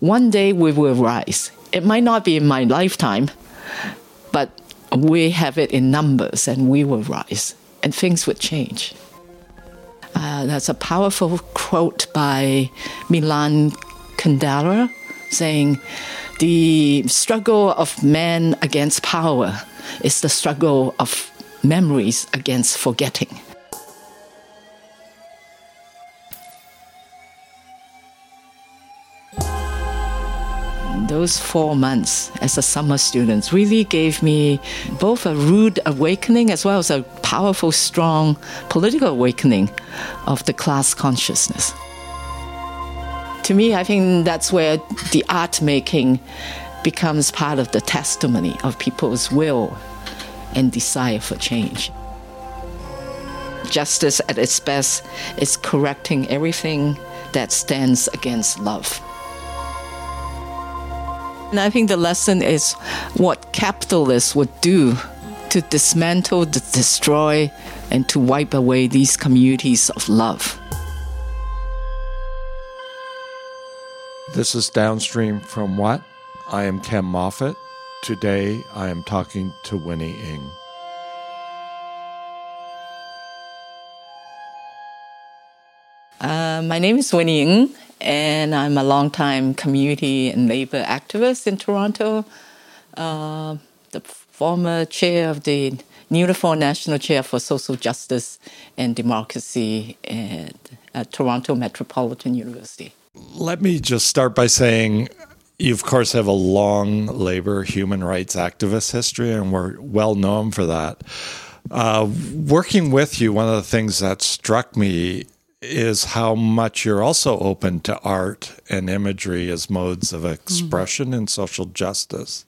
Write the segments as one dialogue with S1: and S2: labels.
S1: one day we will rise. It might not be in my lifetime, but we have it in numbers and we will rise and things would change. Uh, that's a powerful quote by Milan Kundera saying, The struggle of man against power is the struggle of memories against forgetting. Those four months as a summer student really gave me both a rude awakening as well as a powerful, strong political awakening of the class consciousness. To me, I think that's where the art making becomes part of the testimony of people's will and desire for change. Justice at its best is correcting everything that stands against love. And I think the lesson is what capitalists would do to dismantle, to destroy, and to wipe away these communities of love.
S2: This is Downstream from What? I am Ken Moffatt. Today I am talking to Winnie Ng.
S1: Uh, my name is Winnie Ng and I'm a longtime community and labor activist in Toronto, uh, the former chair of the Unifor National Chair for Social Justice and Democracy at, at Toronto Metropolitan University.
S2: Let me just start by saying you, of course, have a long labor human rights activist history, and we're well known for that. Uh, working with you, one of the things that struck me is how much you're also open to art and imagery as modes of expression mm. and social justice.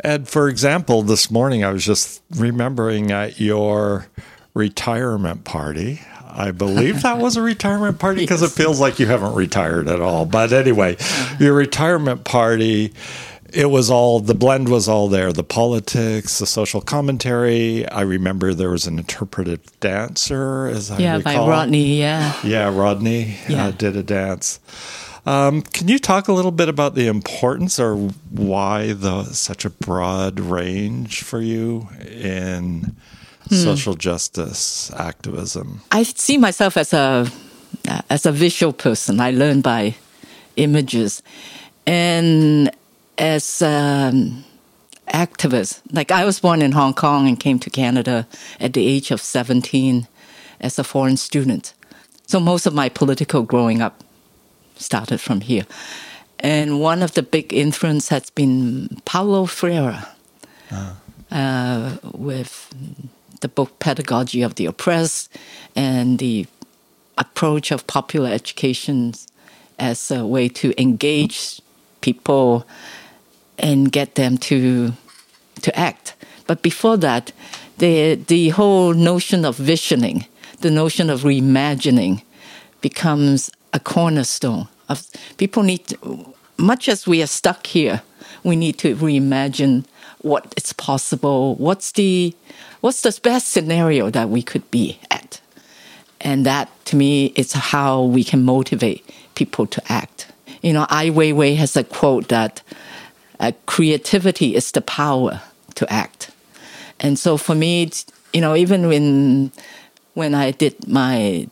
S2: And for example, this morning I was just remembering at your retirement party. I believe that was a retirement party because yes. it feels like you haven't retired at all. But anyway, your retirement party it was all the blend was all there. The politics the social commentary. I remember there was an interpretive dancer as i
S1: yeah
S2: recall.
S1: by rodney yeah.
S2: Yeah rodney uh, yeah. Uh, did a dance. Um, can you talk a little bit about the importance or why the such a broad range for you in hmm. social justice activism?
S1: I see myself as a as a visual person. I learn by images. And as um, activists. Like I was born in Hong Kong and came to Canada at the age of 17 as a foreign student. So most of my political growing up started from here. And one of the big influence has been Paulo Freire uh-huh. uh, with the book Pedagogy of the Oppressed and the approach of popular education as a way to engage people and get them to to act. But before that, the the whole notion of visioning, the notion of reimagining, becomes a cornerstone of people need. To, much as we are stuck here, we need to reimagine what is possible. What's the what's the best scenario that we could be at, and that to me is how we can motivate people to act. You know, Ai Weiwei has a quote that uh, creativity is the power to act. And so for me, you know, even when when I did my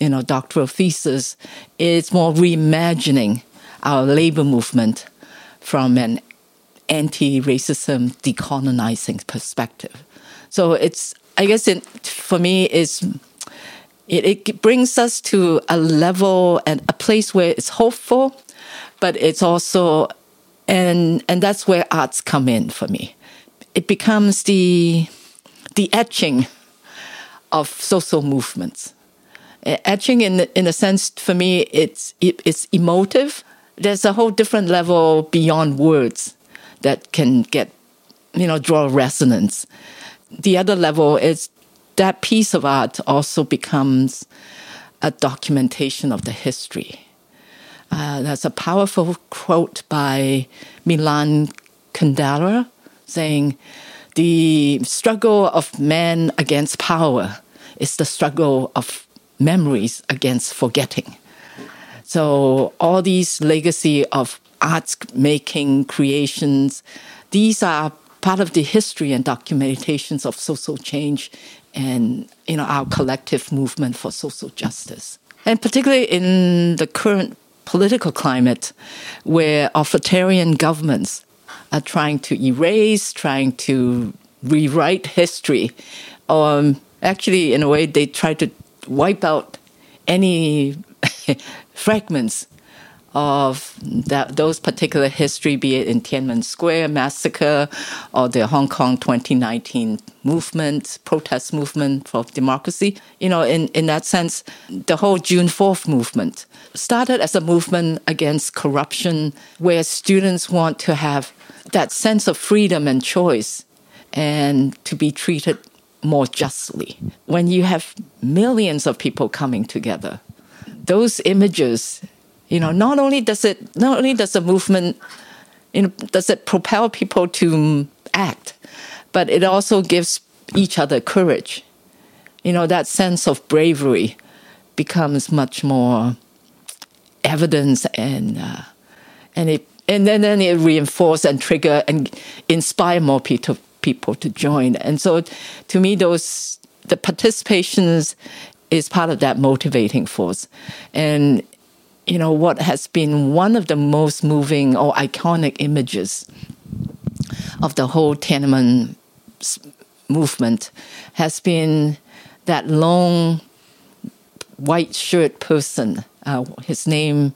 S1: you know doctoral thesis, it's more reimagining our labor movement from an anti-racism decolonizing perspective. So it's I guess it, for me is it, it brings us to a level and a place where it's hopeful, but it's also and and that's where arts come in for me. It becomes the the etching of social movements. Etching, in in a sense, for me, it's it, it's emotive. There's a whole different level beyond words that can get, you know, draw resonance. The other level is that piece of art also becomes a documentation of the history uh, that's a powerful quote by Milan Kundera saying, The struggle of man against power is the struggle of memories against forgetting. So all these legacy of arts making creations, these are part of the history and documentations of social change and you know our collective movement for social justice. And particularly in the current political climate where authoritarian governments are trying to erase, trying to rewrite history. Um, actually, in a way, they try to wipe out any fragments of that, those particular history, be it in Tiananmen Square massacre or the Hong Kong 2019 movement, protest movement for democracy. You know, in, in that sense, the whole June 4th movement started as a movement against corruption where students want to have that sense of freedom and choice and to be treated more justly. When you have millions of people coming together, those images, you know, not only does it, not only does the movement, you know, does it propel people to act, but it also gives each other courage. You know, that sense of bravery becomes much more evidence and uh, and it and then, then it reinforce and trigger and inspire more people people to join. And so, to me, those the participations is part of that motivating force. And you know what has been one of the most moving or iconic images of the whole Tiananmen movement has been that long white shirt person. Uh, his name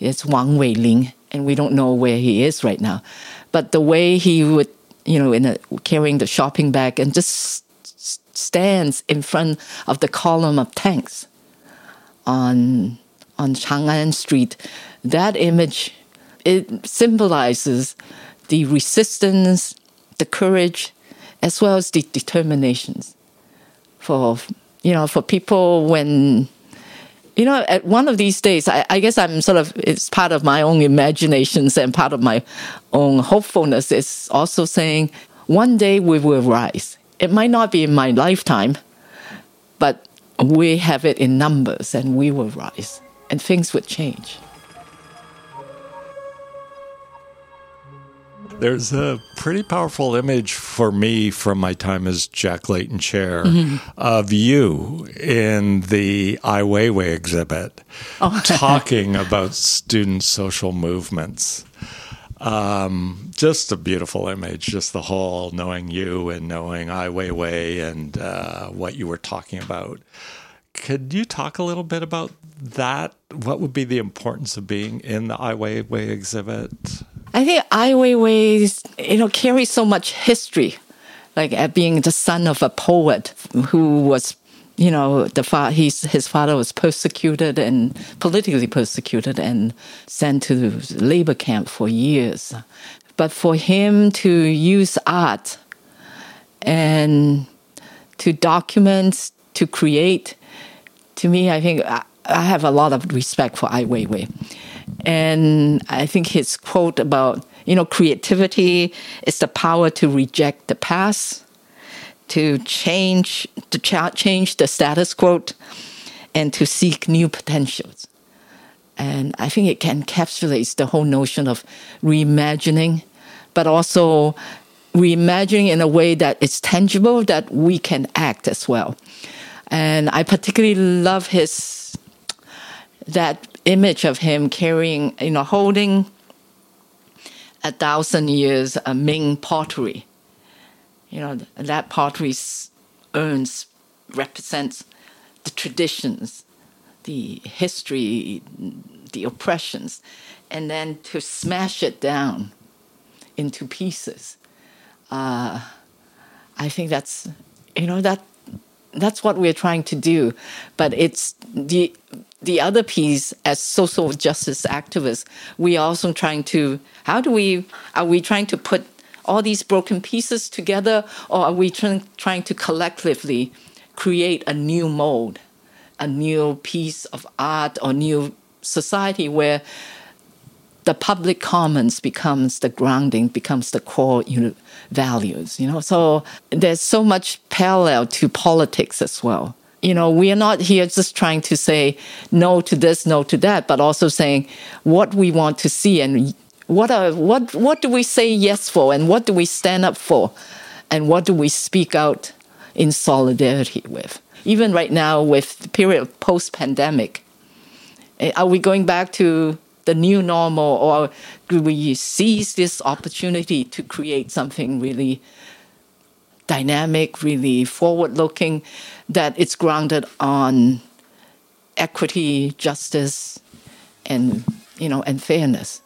S1: is Wang Weilin and we don't know where he is right now. But the way he would, you know, in a, carrying the shopping bag and just stands in front of the column of tanks on on Chang'an Street, that image it symbolizes the resistance, the courage, as well as the determinations for you know for people when you know, at one of these days, I, I, guess I'm sort of, it's part of my own imaginations and part of my own hopefulness is also saying, one day we will rise. It might not be in my lifetime, but we have it in numbers and we will rise and things would change.
S2: There's a pretty powerful image for me from my time as Jack Layton Chair mm-hmm. of you in the Ai Weiwei exhibit oh. talking about student social movements. Um, just a beautiful image, just the whole knowing you and knowing Ai Weiwei and uh, what you were talking about. Could you talk a little bit about that? What would be the importance of being in the Ai Weiwei exhibit?
S1: I think Ai Weiwei, you know, carries so much history, like being the son of a poet who was, you know, the fa- he's, his father was persecuted and politically persecuted and sent to labor camp for years. But for him to use art and to document, to create, to me, I think I, I have a lot of respect for Ai Weiwei. And I think his quote about, you know, creativity is the power to reject the past, to change, to change the status quo, and to seek new potentials. And I think it encapsulates the whole notion of reimagining, but also reimagining in a way that is tangible, that we can act as well. And I particularly love his that image of him carrying, you know, holding a thousand years of Ming pottery. You know, that pottery earns, represents the traditions, the history, the oppressions, and then to smash it down into pieces. Uh, I think that's, you know, that that's what we're trying to do. But it's the the other piece as social justice activists, we are also trying to how do we are we trying to put all these broken pieces together or are we trying, trying to collectively create a new mold, a new piece of art or new society where the public commons becomes the grounding, becomes the core you know, values. You know, so there's so much parallel to politics as well you know, we are not here just trying to say no to this, no to that, but also saying what we want to see and what are what what do we say yes for and what do we stand up for and what do we speak out in solidarity with. Even right now with the period of post pandemic, eh, are we going back to the new normal or do we seize this opportunity to create something really dynamic, really forward looking, that it's grounded on equity, justice, and you know, and fairness.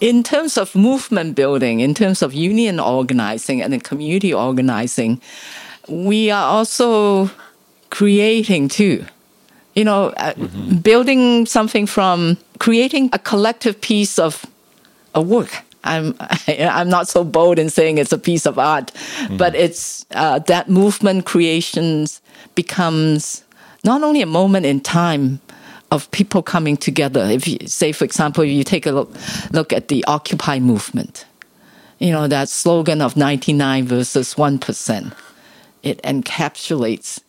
S1: In terms of movement building, in terms of union organizing and community organizing, we are also creating too. You know, mm-hmm. building something from creating a collective piece of a work. I'm I'm not so bold in saying it's a piece of art, mm. but it's uh, that movement creations becomes not only a moment in time of people coming together. If you say, for example, you take a look look at the Occupy movement, you know that slogan of ninety nine versus one percent, it encapsulates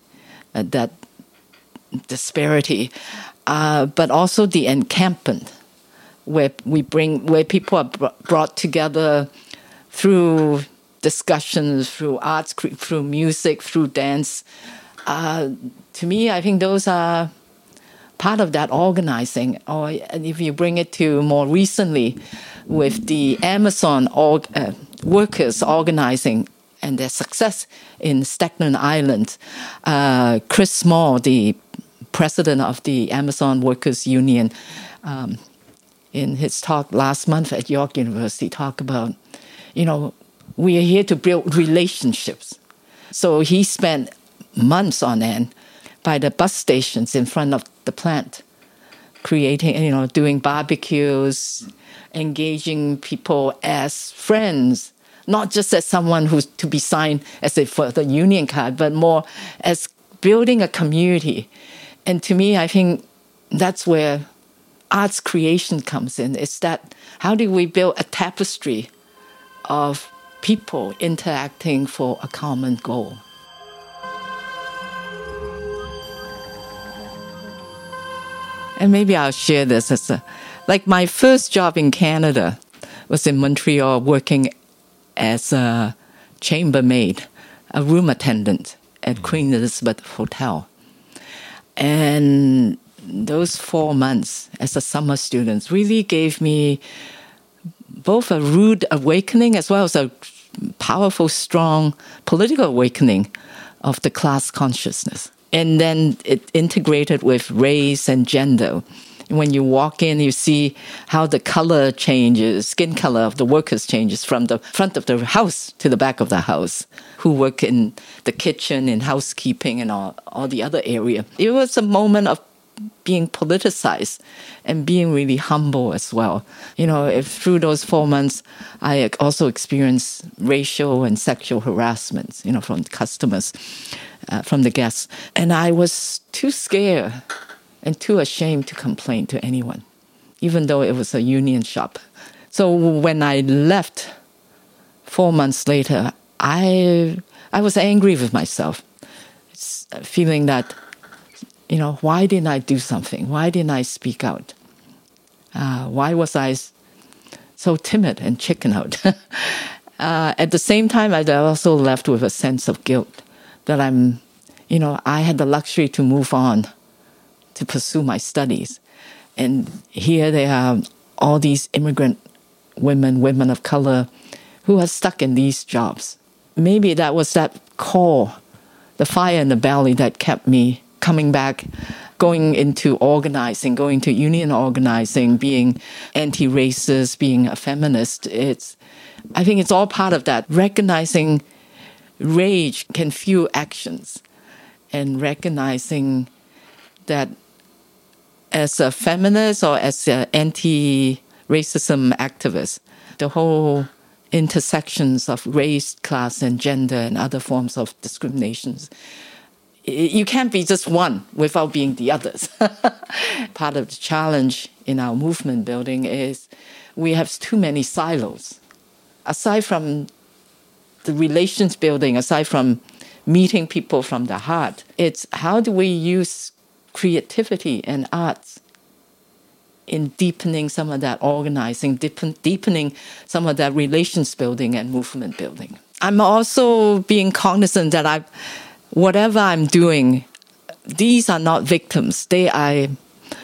S1: that disparity, uh, but also the encampment where we bring where people are brought together through discussions, through arts, through music, through dance. Uh, to me, I think those are part of that organizing. Or if you bring it to more recently, with the Amazon org, uh, workers organizing and their success in Staten Island, uh, Chris Smalls, the president of the Amazon Workers Union, um, in his talk last month at York University talk about, you know, we are here to build relationships. So he spent months on end by the bus stations in front of the plant, creating, you know, doing barbecues, engaging people as friends, not just as someone who's to be signed as a for the union card, but more as building a community. And to me, I think that's where arts creation comes in. It's that how do we build a tapestry of people interacting for a common goal? And maybe I'll share this as a like my first job in Canada was in Montreal working as a chambermaid, a room attendant at mm. Queen Elizabeth Hotel. And those four months as a summer student really gave me both a rude awakening as well as a powerful, strong political awakening of the class consciousness. And then it integrated with race and gender. When you walk in, you see how the color changes, skin color of the workers changes from the front of the house to the back of the house, who work in the kitchen, in housekeeping, and all, all the other area. It was a moment of being politicized and being really humble as well. You know, if through those four months, I also experienced racial and sexual harassment, you know, from customers, uh, from the guests. And I was too scared and too ashamed to complain to anyone, even though it was a union shop. So when I left four months later, I, I was angry with myself, feeling that you know, why didn't I do something? Why didn't I speak out? Uh, why was I so timid and chicken out? uh, at the same time, I also left with a sense of guilt that I'm, you know, I had the luxury to move on to pursue my studies. And here they are, all these immigrant women, women of color, who are stuck in these jobs. Maybe that was that call, the fire in the belly that kept me coming back, going into organizing, going to union organizing, being anti-racist, being a feminist. It's, I think it's all part of that. Recognizing rage can fuel actions, and recognizing that as a feminist or as an anti-racism activist, the whole intersections of race, class, and gender and other forms of discriminations you can't be just one without being the others. Part of the challenge in our movement building is we have too many silos. Aside from the relations building, aside from meeting people from the heart, it's how do we use creativity and arts in deepening some of that organizing, deepen, deepening some of that relations building and movement building. I'm also being cognizant that I, whatever I'm doing, these are not victims. They are,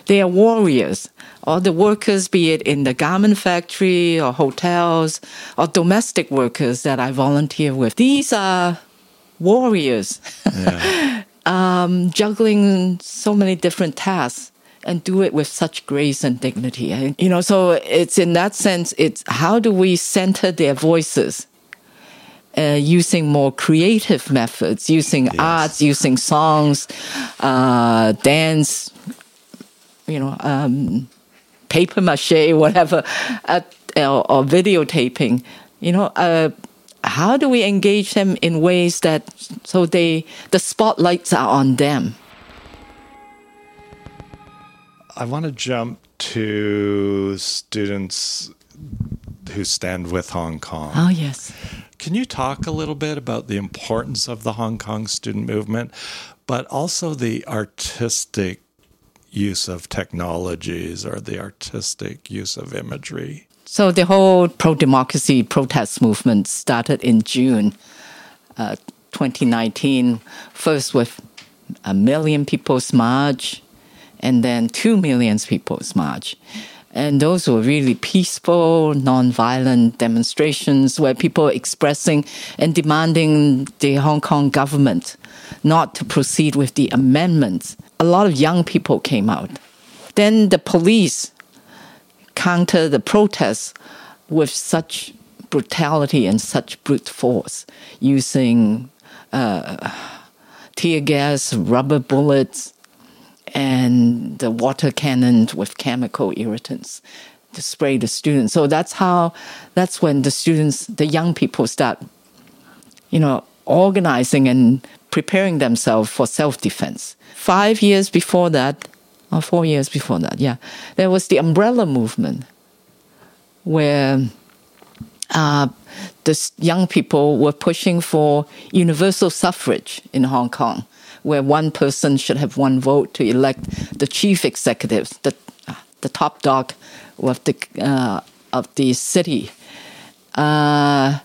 S1: they are warriors. All the workers, be it in the garment factory or hotels or domestic workers that I volunteer with, these are warriors, yeah. um, juggling so many different tasks and do it with such grace and dignity. And, you know, so it's in that sense, it's how do we center their voices? Uh, using more creative methods, using yes. arts, using songs, uh, dance, you know, um, paper mache, whatever, uh, or, or, videotaping. You know, uh, how do we engage them in ways that so they the spotlights are on them?
S2: I want to jump to students who stand with Hong Kong.
S1: Oh, yes.
S2: Can you talk a little bit about the importance of the Hong Kong student movement, but also the artistic use of technologies or the artistic use of imagery?
S1: So, the whole pro democracy protest movement started in June uh, 2019, first with a million people's march and then two million people's march. And those were really peaceful, non-violent demonstrations where people expressing and demanding the Hong Kong government not to proceed with the amendments. A lot of young people came out. Then the police countered the protests with such brutality and such brute force, using uh, tear gas, rubber bullets, and the water cannons with chemical irritants to spray the students. So that's how, that's when the students, the young people start, you know, organizing and preparing themselves for self defense. Five years before that, or four years before that, yeah, there was the umbrella movement where uh, the young people were pushing for universal suffrage in Hong Kong where one person should have one vote to elect the chief executive, the the top dog of the uh, of the city. Uh,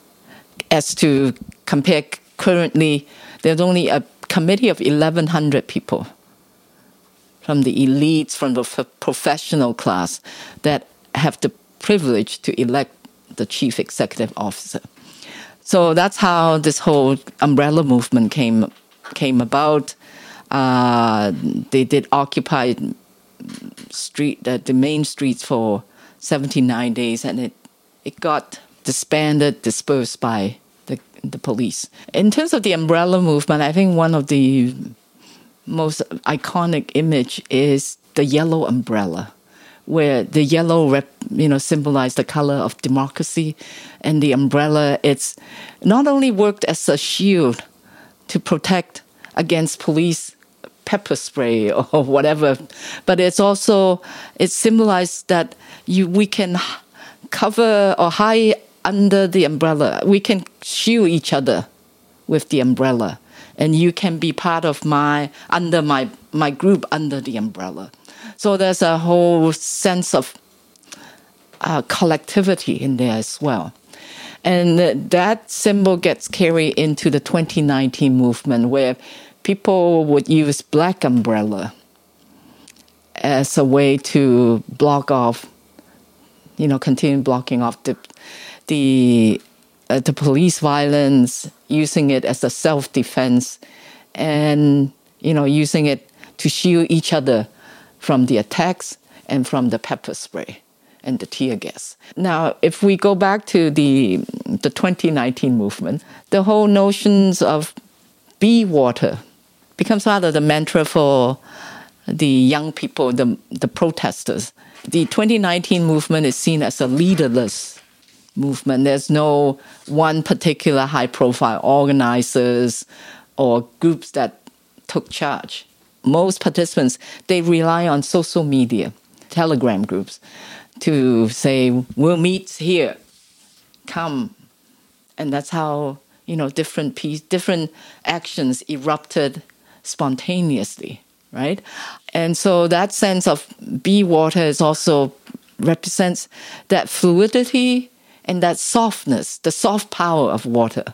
S1: as to compare currently, there's only a committee of 1,100 people from the elites, from the professional class that have the privilege to elect the chief executive officer. So that's how this whole umbrella movement came came about. Uh, they did occupy street uh, the main streets for 79 days, and it it got disbanded, dispersed by the the police. In terms of the umbrella movement, I think one of the most iconic image is the yellow umbrella where the yellow rep, you know symbolized the color of democracy and the umbrella it's not only worked as a shield to protect against police pepper spray or whatever, but it's also it symbolizes that you we can cover or hide under the umbrella. We can shield each other with the umbrella, and you can be part of my under my my group under the umbrella. So there's a whole sense of uh, collectivity in there as well. And that symbol gets carried into the 2019 movement where people would use black umbrella as a way to block off, you know, continue blocking off the the uh, the police violence, using it as a self defense, and you know, using it to shield each other from the attacks and from the pepper spray and the tear gas. Now, if we go back to the the 2019 movement, the whole notions of be water becomes rather the mantra for the young people, the, the protesters. The 2019 movement is seen as a leaderless movement. There's no one particular high profile organizers or groups that took charge. Most participants, they rely on social media, telegram groups, to say, we'll meet here, come. And that's how you know, different piece, different actions erupted spontaneously, right? And so that sense of be water is also represents that fluidity and that softness, the soft power of water.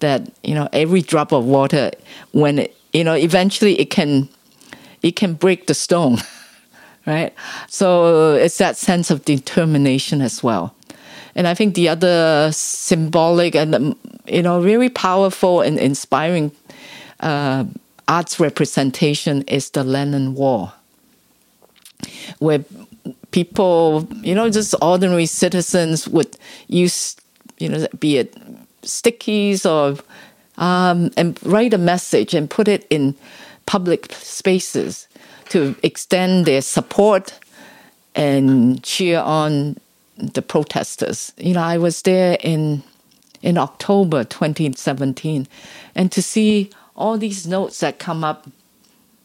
S1: That you know, every drop of water, when it, you know, eventually it can, it can break the stone, right? So it's that sense of determination as well. And I think the other symbolic and um, you know really powerful and inspiring uh, arts representation is the Lennon Wall, where people, you know, just ordinary citizens would use, you know, be it stickies or um, and write a message and put it in public spaces to extend their support and cheer on the protesters. You know, I was there in in October 2017, and to see all these notes that come up,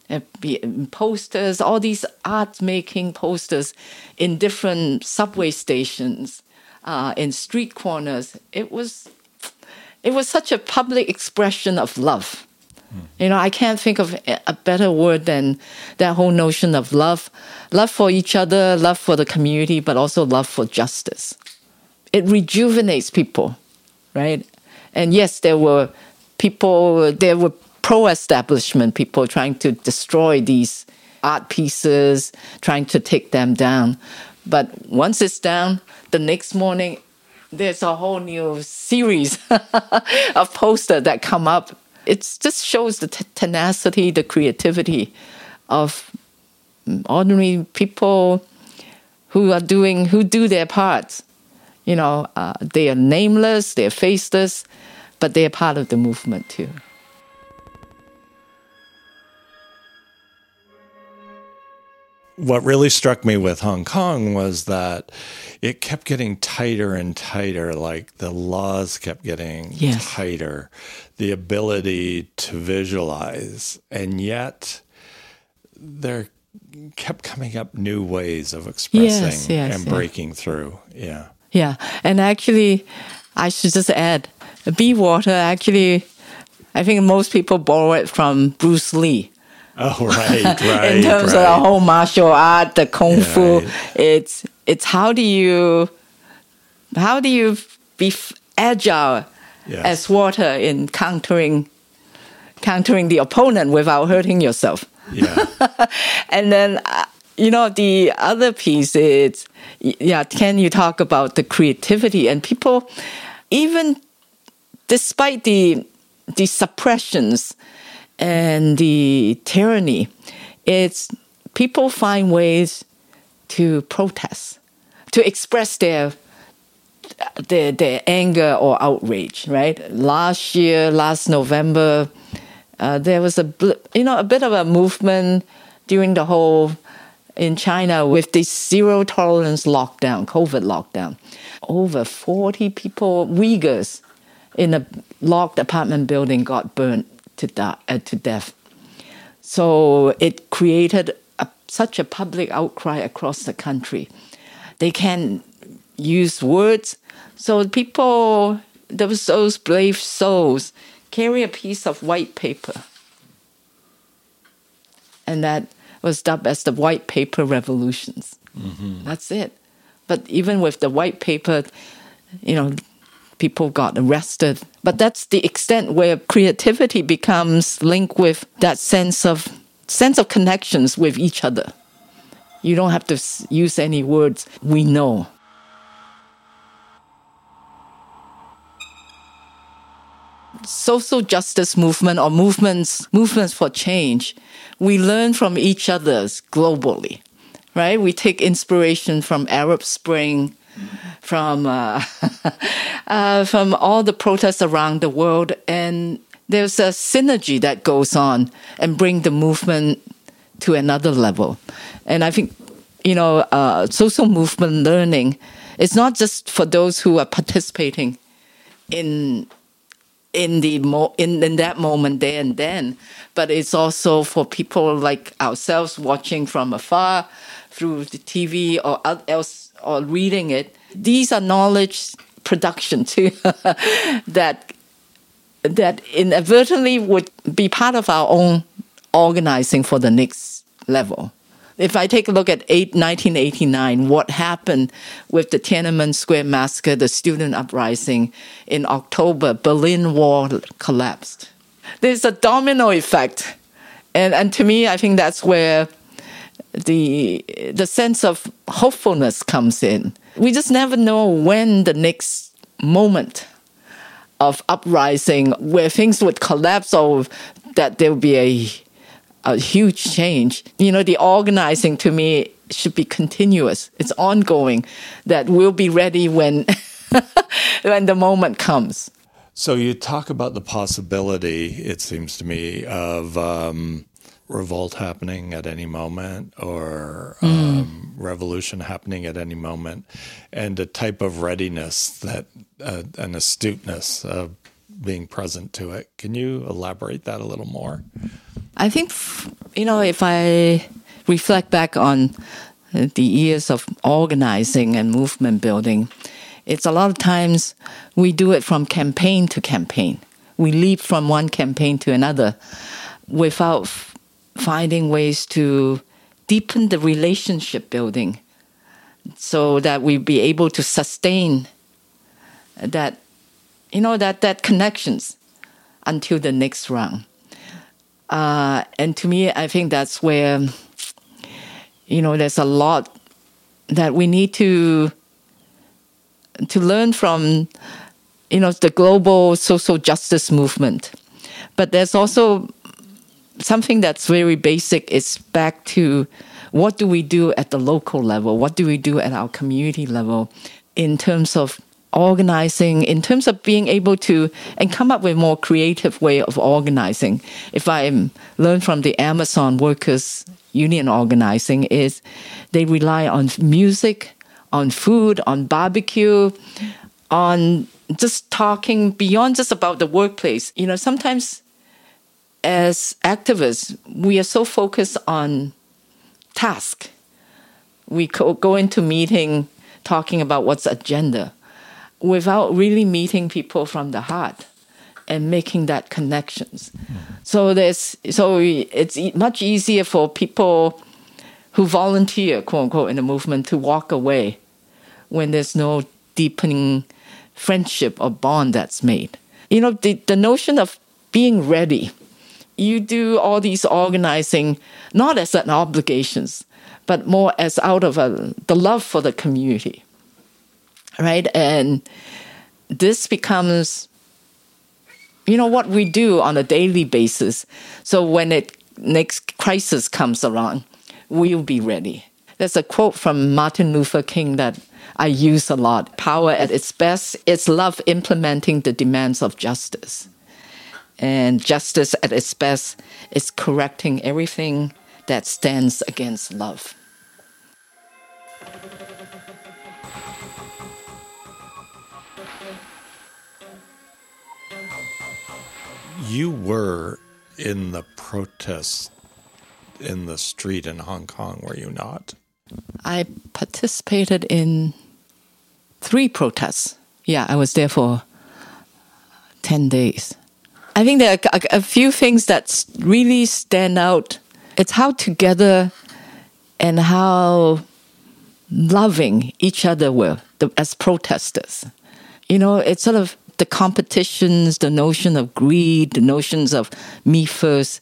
S1: and posters, all these art making posters in different subway stations, uh, in street corners. It was it was such a public expression of love. You know, I can't think of a better word than that whole notion of love love for each other, love for the community, but also love for justice. It rejuvenates people, right? And yes, there were people, there were pro establishment people trying to destroy these art pieces, trying to take them down. But once it's down, the next morning, there's a whole new series of posters that come up it just shows the t- tenacity, the creativity of ordinary people who are doing who do their parts. You know, uh, they are nameless, they're faceless, but they're part of the movement too.
S2: What really struck me with Hong Kong was that it kept getting tighter and tighter, like the laws kept getting yes. tighter, the ability to visualize. And yet there kept coming up new ways of expressing yes, yes, and breaking through. Yeah.
S1: Yeah. And actually, I should just add, Be Water actually, I think most people borrow it from Bruce Lee
S2: Oh right, right.
S1: in terms
S2: right.
S1: of the whole martial art, the kung yeah, fu, right. it's it's how do you how do you be agile yes. as water in countering countering the opponent without hurting yourself.
S2: Yeah.
S1: and then uh, you know the other piece is yeah, can you talk about the creativity and people even despite the the suppressions and the tyranny, it's people find ways to protest, to express their their, their anger or outrage. Right? Last year, last November, uh, there was a you know a bit of a movement during the whole in China with this zero tolerance lockdown, COVID lockdown. Over 40 people, Uyghurs, in a locked apartment building got burned to, die, uh, to death. So it created a, such a public outcry across the country. They can use words. So people, those, those brave souls, carry a piece of white paper. And that was dubbed as the white paper revolutions. Mm-hmm. That's it. But even with the white paper, you know, people got arrested. But that's the extent where creativity becomes linked with that sense of sense of connections with each other. You don't have to use any words. We know. Social justice movement or movements movements for change, we learn from each other's globally, right? We take inspiration from Arab Spring, from uh, uh, from all the protests around the world, and there's a synergy that goes on and bring the movement to another level. And I think you know, uh, social movement learning is not just for those who are participating in in the mo- in, in that moment there and then, but it's also for people like ourselves watching from afar through the TV or else or reading it. These are knowledge production too that that inadvertently would be part of our own organizing for the next level. If I take a look at 8, 1989, what happened with the Tiananmen Square massacre, the student uprising in October, Berlin Wall collapsed. There's a domino effect. And, and to me, I think that's where the, the sense of hopefulness comes in. We just never know when the next moment of uprising where things would collapse or that there would be a a huge change. You know, the organizing to me should be continuous. It's ongoing. That we'll be ready when when the moment comes.
S2: So you talk about the possibility, it seems to me, of um, revolt happening at any moment or mm. um, revolution happening at any moment, and a type of readiness that uh, an astuteness of being present to it. Can you elaborate that a little more?
S1: I think, you know, if I reflect back on the years of organizing and movement building, it's a lot of times we do it from campaign to campaign. We leap from one campaign to another without finding ways to deepen the relationship building so that we be able to sustain that you know that that connections until the next round uh, and to me, I think that's where, you know, there's a lot that we need to to learn from, you know, the global social justice movement. But there's also something that's very basic. is back to what do we do at the local level? What do we do at our community level in terms of organizing in terms of being able to and come up with more creative way of organizing if i learn from the amazon workers union organizing is they rely on music on food on barbecue on just talking beyond just about the workplace you know sometimes as activists we are so focused on task we go into meeting talking about what's agenda without really meeting people from the heart and making that connections. Mm. So there's so it's much easier for people who volunteer, quote unquote, in the movement to walk away when there's no deepening friendship or bond that's made. You know, the, the notion of being ready. You do all these organizing not as an obligations, but more as out of a, the love for the community right? And this becomes, you know, what we do on a daily basis. So when it next crisis comes around, we'll be ready. There's a quote from Martin Luther King that I use a lot. Power at its best is love implementing the demands of justice. And justice at its best is correcting everything that stands against love.
S2: you were in the protests in the street in Hong Kong, were you not?
S1: I participated in three protests. Yeah, I was there for 10 days. I think there are a, few things that really stand out. It's how together and how loving each other were as protesters. You know, it's sort of the competitions, the notion of greed, the notions of me first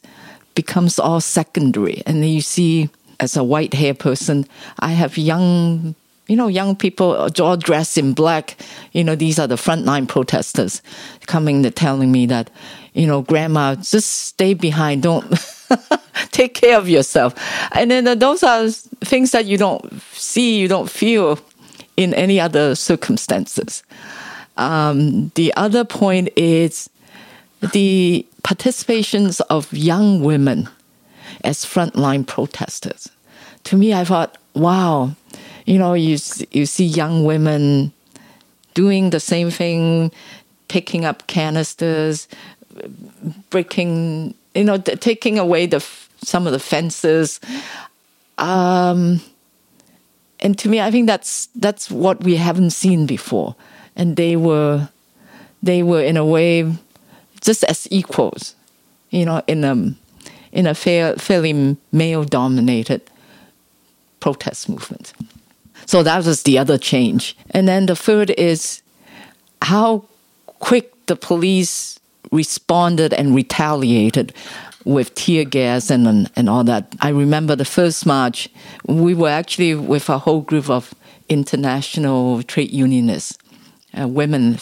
S1: becomes all secondary. And you see, as a white hair person, I have young, you know, young people all dressed in black. You know, these are the frontline protesters coming to telling me that, you know, grandma, just stay behind. Don't take care of yourself. And then uh, those are things that you don't see, you don't feel in any other circumstances. Um, the other point is the participations of young women as frontline protesters. To me, I thought, wow, you know, you you see young women doing the same thing, picking up canisters, breaking, you know, taking away the some of the fences. Um, and to me, I think that's that's what we haven't seen before and they were they were in a way just as equals, you know, in a in a fair, fairly male dominated protest movement. So that was the other change. And then the third is how quick the police responded and retaliated with tear gas and, and and all that. I remember the first march, we were actually with a whole group of international trade unionists, uh, women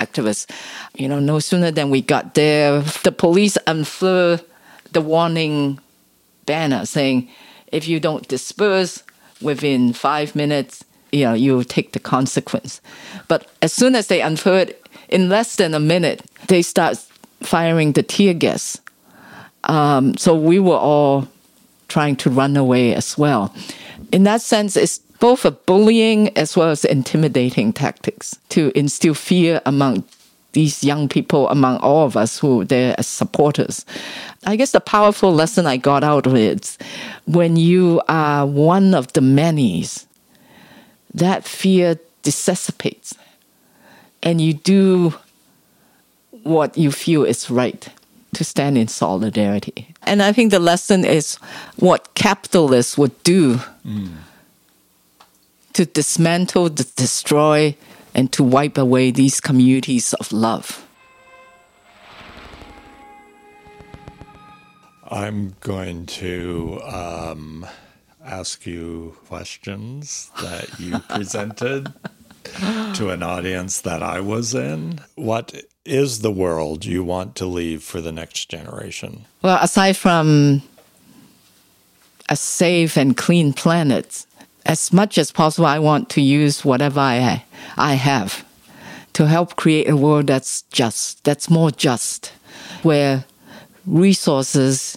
S1: activists. You know, no sooner than we got there, the police unfurled the warning banner saying, if you don't disperse within five minutes, you know, you take the consequence. But as soon as they unfurled, in less than a minute, they start firing the tear gas. Um, so we were all trying to run away as well. In that sense, it's both a bullying as well as intimidating tactics to instill fear among these young people, among all of us who they're as supporters. I guess the powerful lesson I got out of it is when you are one of the many, that fear dissipates and you do what you feel is right to stand in solidarity. And I think the lesson is what capitalists would do mm. to dismantle, to destroy, and to wipe away these communities of love.
S2: I'm going to um, ask you questions that you presented to an audience that I was in. What is the world you want to leave for the next generation?
S1: Well, aside from a safe and clean planet, as much as possible, I want to use whatever I, I have to help create a world that's just, that's more just, where resources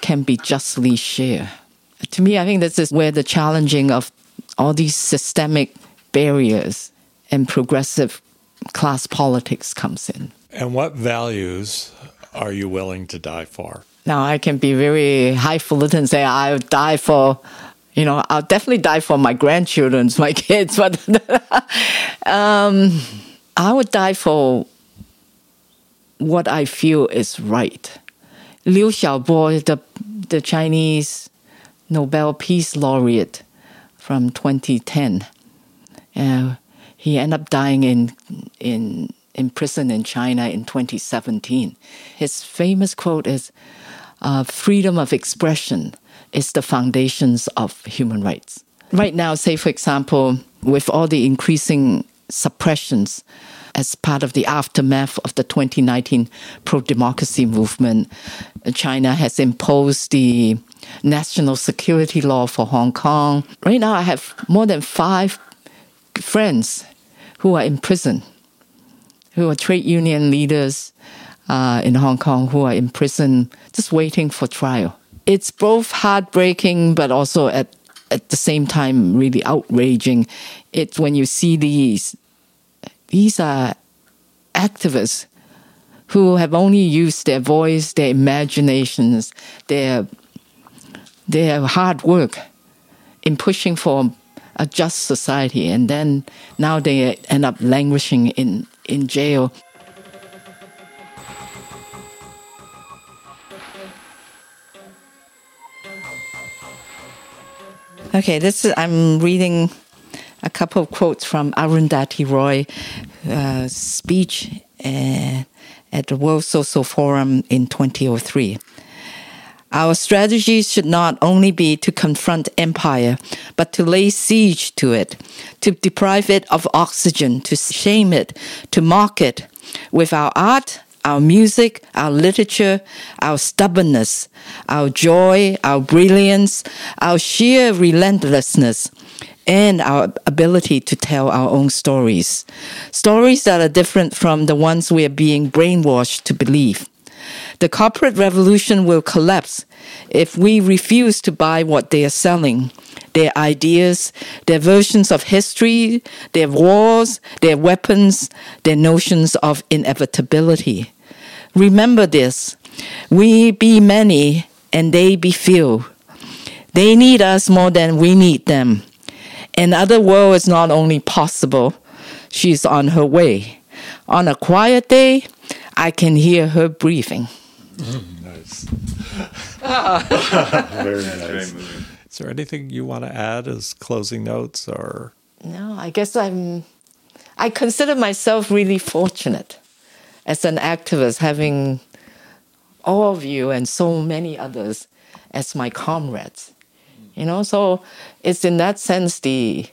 S1: can be justly shared. To me, I think this is where the challenging of all these systemic barriers and progressive class politics comes in.
S2: And what values are you willing to die for?
S1: Now, I can be very highfalutin and say I'll die for, you know, I'll definitely die for my grandchildren, my kids, but um, I would die for what I feel is right. Liu Xiaobo, the, the Chinese Nobel Peace Laureate from 2010, uh, he ended up dying in in in prison in China in 2017. His famous quote is, uh, "Freedom of expression is the foundations of human rights." Right now, say for example, with all the increasing suppressions as part of the aftermath of the 2019 pro-democracy movement, China has imposed the national security law for Hong Kong. Right now, I have more than five friends who are in prison, who are trade union leaders uh, in Hong Kong who are in prison just waiting for trial. It's both heartbreaking, but also at at the same time really outraging. It's when you see these these are activists who have only used their voice, their imaginations, their their hard work in pushing for a just society, and then now they end up languishing in, in jail. Okay, this is, I'm reading a couple of quotes from Arundhati Roy uh, speech uh, at the World Social Forum in 2003. Our strategy should not only be to confront empire, but to lay siege to it, to deprive it of oxygen, to shame it, to mock it with our art, our music, our literature, our stubbornness, our joy, our brilliance, our sheer relentlessness, and our ability to tell our own stories. Stories that are different from the ones we are being brainwashed to believe. The corporate revolution will collapse if we refuse to buy what they are selling their ideas, their versions of history, their wars, their weapons, their notions of inevitability. Remember this we be many and they be few. They need us more than we need them. Another world is not only possible, she's on her way. On a quiet day, I can hear her breathing.
S2: Mm, nice. very nice. Is there anything you want to add as closing notes or?
S1: No, I guess I'm. I consider myself really fortunate as an activist, having all of you and so many others as my comrades. You know, so it's in that sense the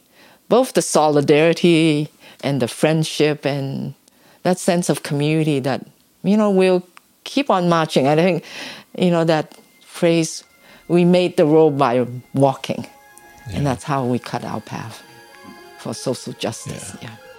S1: both the solidarity and the friendship and that sense of community that you know we'll keep on marching. I think you know that phrase we made the road by walking. Yeah. And that's how we cut our path for social justice. yeah. yeah.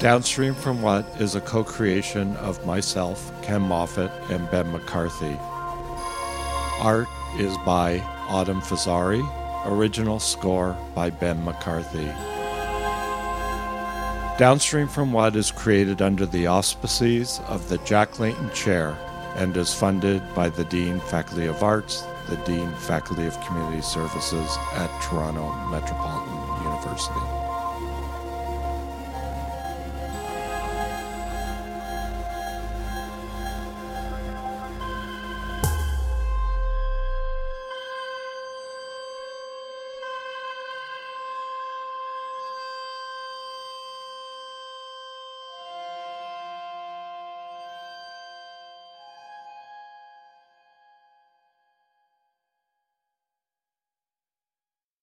S2: Downstream from What is a co creation of myself, Ken Moffatt, and Ben McCarthy. Art is by Autumn Fazari, original score by Ben McCarthy. Downstream from What is created under the auspices of the Jack Layton Chair and is funded by the Dean, Faculty of Arts, the Dean, Faculty of Community Services at Toronto Metropolitan University.